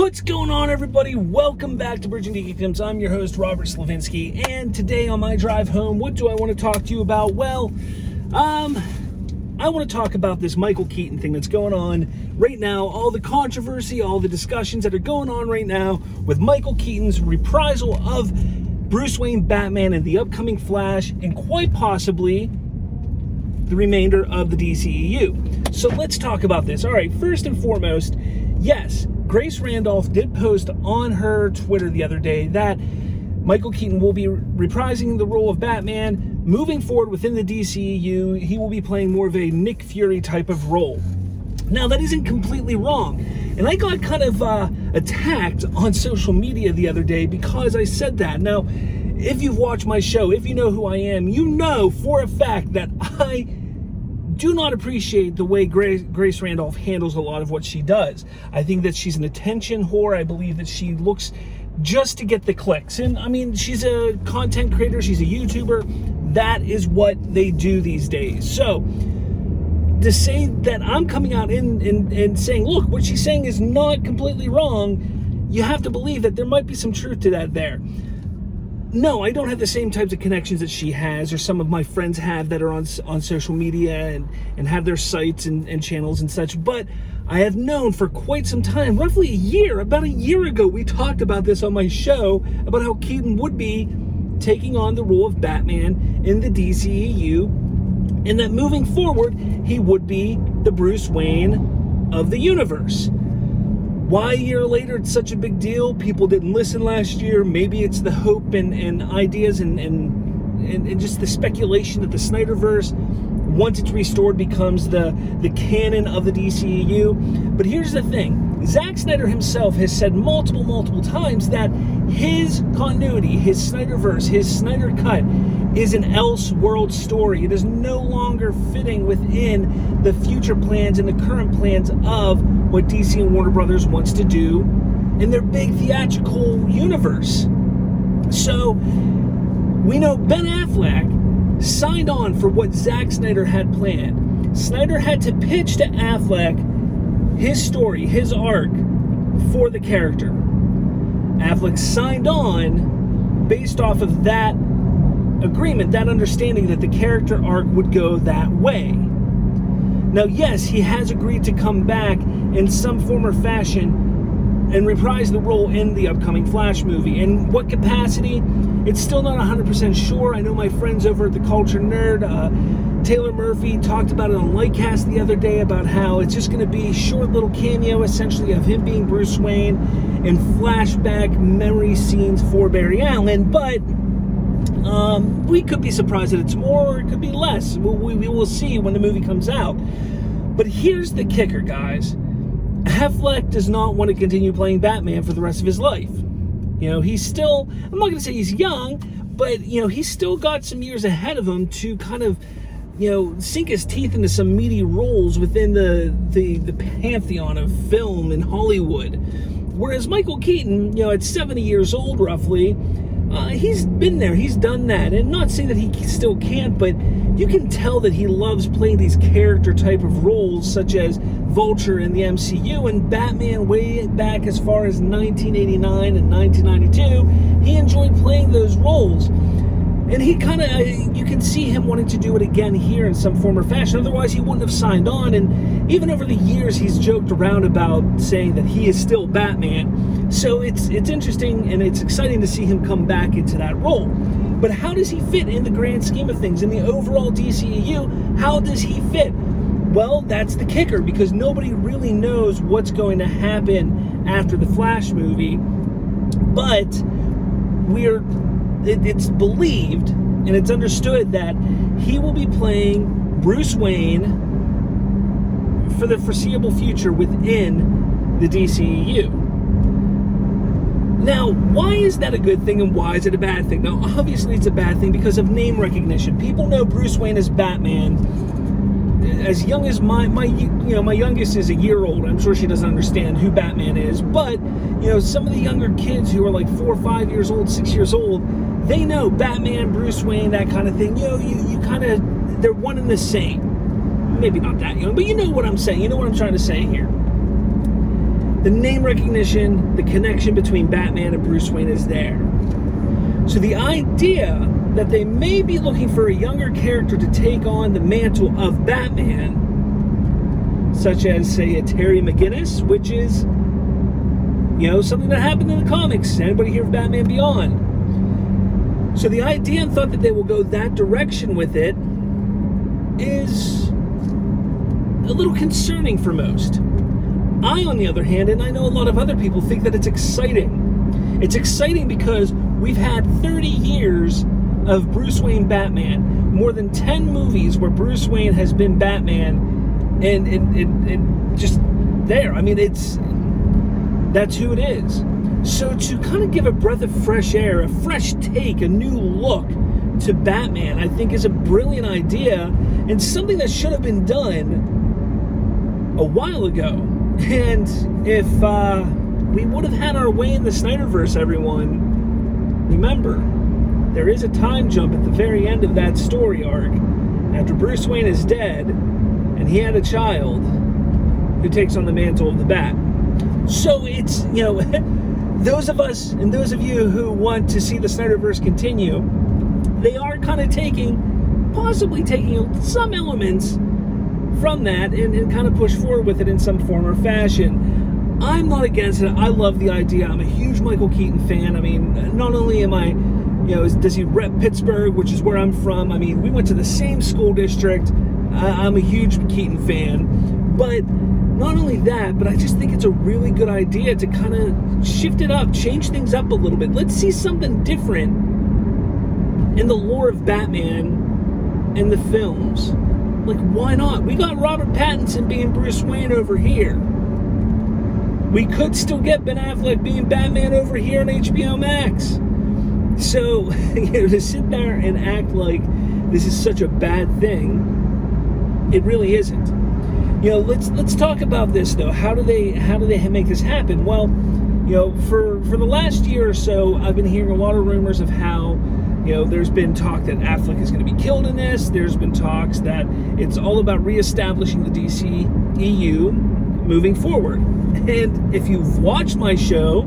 What's going on, everybody? Welcome back to Bridging Geekdoms. I'm your host, Robert Slavinsky, and today on my drive home, what do I want to talk to you about? Well, um, I want to talk about this Michael Keaton thing that's going on right now, all the controversy, all the discussions that are going on right now with Michael Keaton's reprisal of Bruce Wayne Batman in the upcoming Flash, and quite possibly the remainder of the DCEU. So let's talk about this. All right, first and foremost, yes, Grace Randolph did post on her Twitter the other day that Michael Keaton will be reprising the role of Batman. Moving forward within the DCEU, he will be playing more of a Nick Fury type of role. Now, that isn't completely wrong. And I got kind of uh, attacked on social media the other day because I said that. Now, if you've watched my show, if you know who I am, you know for a fact that I do not appreciate the way Grace, Grace Randolph handles a lot of what she does. I think that she's an attention whore. I believe that she looks just to get the clicks. And I mean, she's a content creator, she's a YouTuber. That is what they do these days. So, to say that I'm coming out in and, and saying, look, what she's saying is not completely wrong, you have to believe that there might be some truth to that there no, I don't have the same types of connections that she has, or some of my friends have that are on on social media and and have their sites and, and channels and such. But I have known for quite some time, roughly a year, about a year ago, we talked about this on my show about how Keaton would be taking on the role of Batman in the DCEU, and that moving forward, he would be the Bruce Wayne of the universe. Why a year later it's such a big deal? People didn't listen last year. Maybe it's the hope and, and ideas and, and, and, and just the speculation that the Snyderverse, once it's restored, becomes the, the canon of the DCEU. But here's the thing Zack Snyder himself has said multiple, multiple times that his continuity, his Snyderverse, his Snyder Cut is an else world story. It is no longer fitting within the future plans and the current plans of what DC and Warner Brothers wants to do in their big theatrical universe. So we know Ben Affleck signed on for what Zack Snyder had planned. Snyder had to pitch to Affleck his story, his arc for the character. Affleck signed on based off of that agreement, that understanding that the character arc would go that way. Now, yes, he has agreed to come back in some form or fashion and reprise the role in the upcoming Flash movie. In what capacity? It's still not 100% sure. I know my friends over at the Culture Nerd, uh, Taylor Murphy, talked about it on Lightcast the other day about how it's just going to be short little cameo, essentially, of him being Bruce Wayne and flashback memory scenes for Barry Allen. But um, we could be surprised that it's more or it could be less. We, we will see when the movie comes out. But here's the kicker, guys. Affleck does not want to continue playing Batman for the rest of his life. You know, he's still, I'm not going to say he's young, but, you know, he's still got some years ahead of him to kind of, you know, sink his teeth into some meaty roles within the, the, the pantheon of film in Hollywood. Whereas Michael Keaton, you know, at 70 years old roughly, uh, he's been there, he's done that, and not saying that he still can't, but you can tell that he loves playing these character type of roles, such as Vulture in the MCU and Batman way back as far as 1989 and 1992. He enjoyed playing those roles. And he kind of, uh, you can see him wanting to do it again here in some form or fashion. Otherwise, he wouldn't have signed on. And even over the years, he's joked around about saying that he is still Batman. So it's it's interesting and it's exciting to see him come back into that role. But how does he fit in the grand scheme of things in the overall DCEU? How does he fit? Well, that's the kicker because nobody really knows what's going to happen after the Flash movie. But we're it, it's believed and it's understood that he will be playing Bruce Wayne for the foreseeable future within the DCEU. Now, why is that a good thing and why is it a bad thing? Now, obviously, it's a bad thing because of name recognition. People know Bruce Wayne as Batman as young as my my you know my youngest is a year old. I'm sure she doesn't understand who Batman is, but you know some of the younger kids who are like four, five years old, six years old, they know Batman, Bruce Wayne, that kind of thing. You know, you you kind of they're one and the same. Maybe not that young, but you know what I'm saying. You know what I'm trying to say here. the name recognition, the connection between Batman and Bruce Wayne is there. So the idea that they may be looking for a younger character to take on the mantle of Batman, such as, say, a Terry McGinnis, which is, you know, something that happened in the comics. Anybody hear of Batman Beyond? So the idea and thought that they will go that direction with it is a little concerning for most. I, on the other hand, and I know a lot of other people, think that it's exciting. It's exciting because we've had 30 years of Bruce Wayne Batman, more than 10 movies where Bruce Wayne has been Batman, and, and, and, and just there. I mean, it's that's who it is. So to kind of give a breath of fresh air, a fresh take, a new look to Batman, I think is a brilliant idea and something that should have been done a while ago. And if uh, we would have had our way in the Snyderverse, everyone, remember, there is a time jump at the very end of that story arc after Bruce Wayne is dead and he had a child who takes on the mantle of the Bat. So it's, you know, those of us and those of you who want to see the Snyderverse continue, they are kind of taking, possibly taking some elements from that and, and kind of push forward with it in some form or fashion. I'm not against it. I love the idea. I'm a huge Michael Keaton fan. I mean, not only am I, you know, does he rep Pittsburgh, which is where I'm from? I mean, we went to the same school district. I'm a huge Keaton fan. But not only that, but I just think it's a really good idea to kind of shift it up, change things up a little bit. Let's see something different in the lore of Batman and the films. Like, why not? We got Robert Pattinson being Bruce Wayne over here. We could still get Ben Affleck being Batman over here on HBO Max. So, you know, to sit there and act like this is such a bad thing, it really isn't you know, let's let's talk about this though. How do they how do they make this happen? Well, you know, for for the last year or so, I've been hearing a lot of rumors of how you know, there's been talk that Affleck is going to be killed in this. There's been talks that it's all about reestablishing the DC EU moving forward. And if you've watched my show,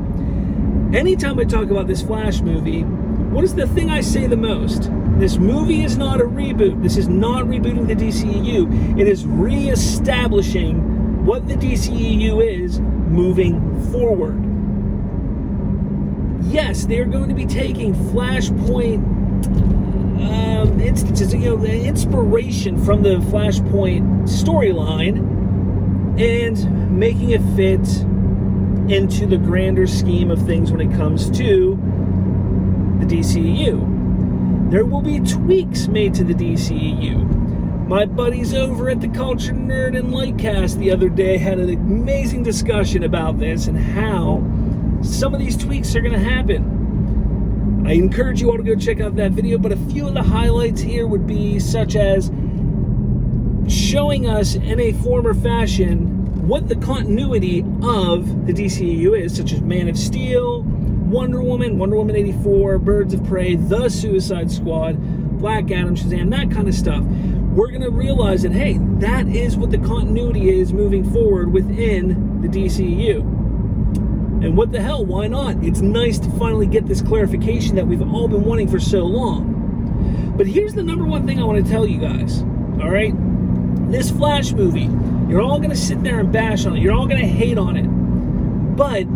anytime I talk about this Flash movie, what is the thing I say the most? This movie is not a reboot. This is not rebooting the DCEU. It is re-establishing what the DCEU is moving forward. Yes, they're going to be taking Flashpoint um, instances, you know, inspiration from the Flashpoint storyline and making it fit into the grander scheme of things when it comes to the DCEU. There will be tweaks made to the DCEU. My buddies over at the Culture Nerd and Lightcast the other day had an amazing discussion about this and how some of these tweaks are going to happen. I encourage you all to go check out that video, but a few of the highlights here would be such as showing us in a form or fashion what the continuity of the DCEU is, such as Man of Steel, Wonder Woman, Wonder Woman 84, Birds of Prey, The Suicide Squad, Black Adam, Shazam, that kind of stuff. We're going to realize that, hey, that is what the continuity is moving forward within the DCU. And what the hell, why not? It's nice to finally get this clarification that we've all been wanting for so long. But here's the number one thing I want to tell you guys, all right? This Flash movie, you're all going to sit there and bash on it. You're all going to hate on it. But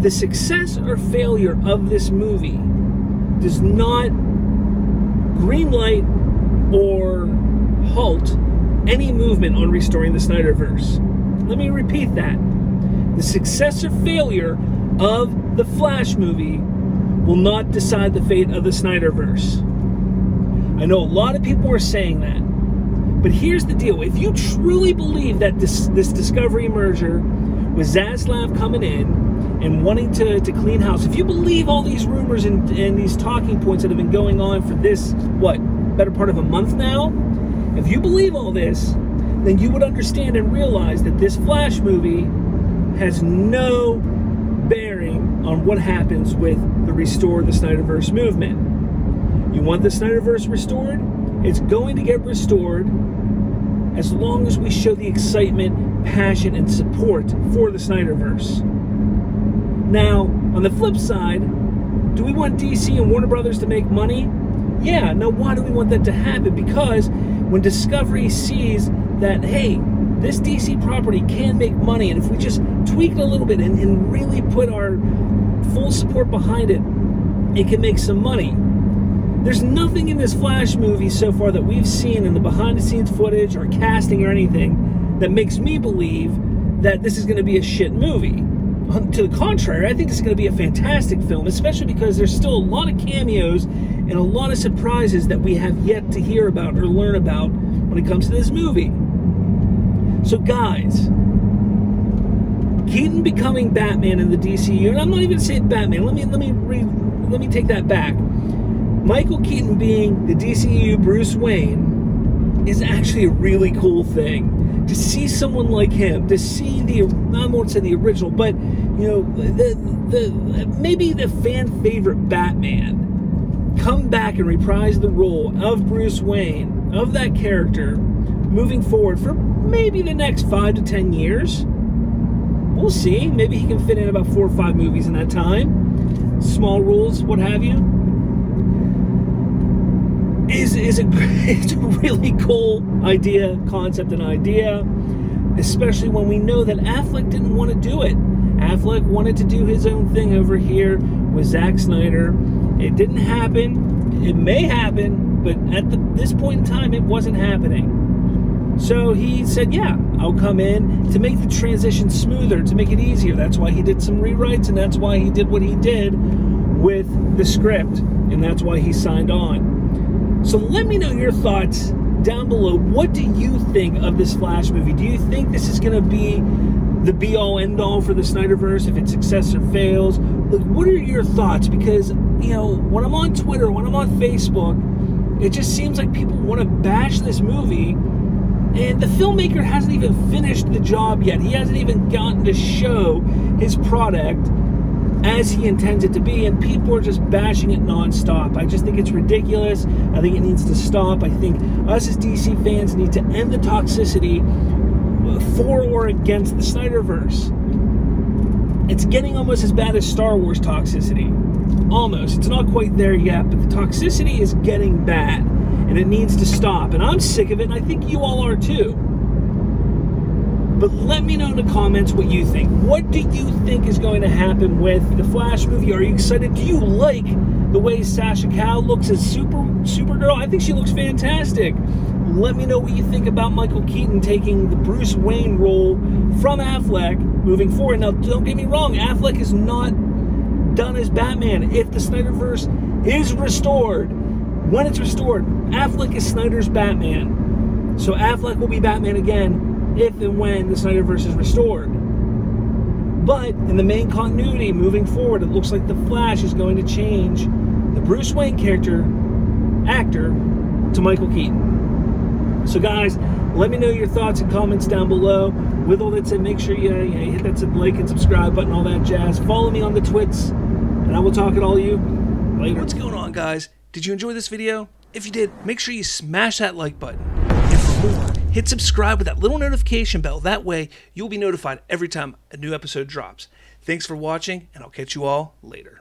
the success or failure of this movie does not greenlight or halt any movement on restoring the Snyderverse. Let me repeat that. The success or failure of the Flash movie will not decide the fate of the Snyderverse. I know a lot of people are saying that. But here's the deal. If you truly believe that this, this Discovery merger with Zaslav coming in and wanting to, to clean house, if you believe all these rumors and, and these talking points that have been going on for this, what, better part of a month now, if you believe all this, then you would understand and realize that this Flash movie has no bearing on what happens with the Restore the Snyderverse movement. You want the Snyderverse restored? It's going to get restored as long as we show the excitement, passion, and support for the Snyderverse. Now, on the flip side, do we want DC and Warner Brothers to make money? Yeah, now why do we want that to happen? Because when Discovery sees that, hey, this DC property can make money, and if we just tweak it a little bit and, and really put our full support behind it, it can make some money. There's nothing in this Flash movie so far that we've seen in the behind the scenes footage or casting or anything that makes me believe that this is going to be a shit movie. To the contrary, I think is going to be a fantastic film, especially because there's still a lot of cameos and a lot of surprises that we have yet to hear about or learn about when it comes to this movie. So, guys, Keaton becoming Batman in the DCU, and I'm not even saying Batman. Let me let me re, let me take that back. Michael Keaton being the DCU Bruce Wayne is actually a really cool thing. To see someone like him, to see the I won't say the original, but you know the the maybe the fan favorite Batman come back and reprise the role of Bruce Wayne of that character moving forward for maybe the next five to ten years. We'll see. Maybe he can fit in about four or five movies in that time. Small rules, what have you. Is is a it's a really cool idea, concept, and idea. Especially when we know that Affleck didn't want to do it. Affleck wanted to do his own thing over here with Zack Snyder. It didn't happen. It may happen, but at the, this point in time, it wasn't happening. So he said, Yeah, I'll come in to make the transition smoother, to make it easier. That's why he did some rewrites, and that's why he did what he did with the script, and that's why he signed on. So let me know your thoughts down below. What do you think of this Flash movie? Do you think this is going to be the be all end all for the Snyderverse if its success or fails? Look, what are your thoughts? Because, you know, when I'm on Twitter, when I'm on Facebook, it just seems like people want to bash this movie and the filmmaker hasn't even finished the job yet. He hasn't even gotten to show his product as he intends it to be, and people are just bashing it nonstop. I just think it's ridiculous. I think it needs to stop. I think us as DC fans need to end the toxicity for or against the Snyderverse. It's getting almost as bad as Star Wars toxicity. Almost. It's not quite there yet, but the toxicity is getting bad and it needs to stop. And I'm sick of it, and I think you all are too. But let me know in the comments what you think. What do you think is going to happen with the Flash movie? Are you excited? Do you like the way Sasha Calle looks as Super Supergirl? I think she looks fantastic. Let me know what you think about Michael Keaton taking the Bruce Wayne role from Affleck moving forward. Now, don't get me wrong, Affleck is not done as Batman. If the Snyderverse is restored, when it's restored, Affleck is Snyder's Batman. So Affleck will be Batman again if and when the Snyderverse is restored. But in the main continuity, moving forward, it looks like the Flash is going to change the Bruce Wayne character, actor, to Michael Keaton. So, guys, let me know your thoughts and comments down below. With all that said, make sure you, you know, hit that like and subscribe button, all that jazz. Follow me on the twits, and I will talk to all you later. What's going on, guys? Did you enjoy this video? If you did, make sure you smash that like button. And for more, hit subscribe with that little notification bell. That way, you'll be notified every time a new episode drops. Thanks for watching, and I'll catch you all later.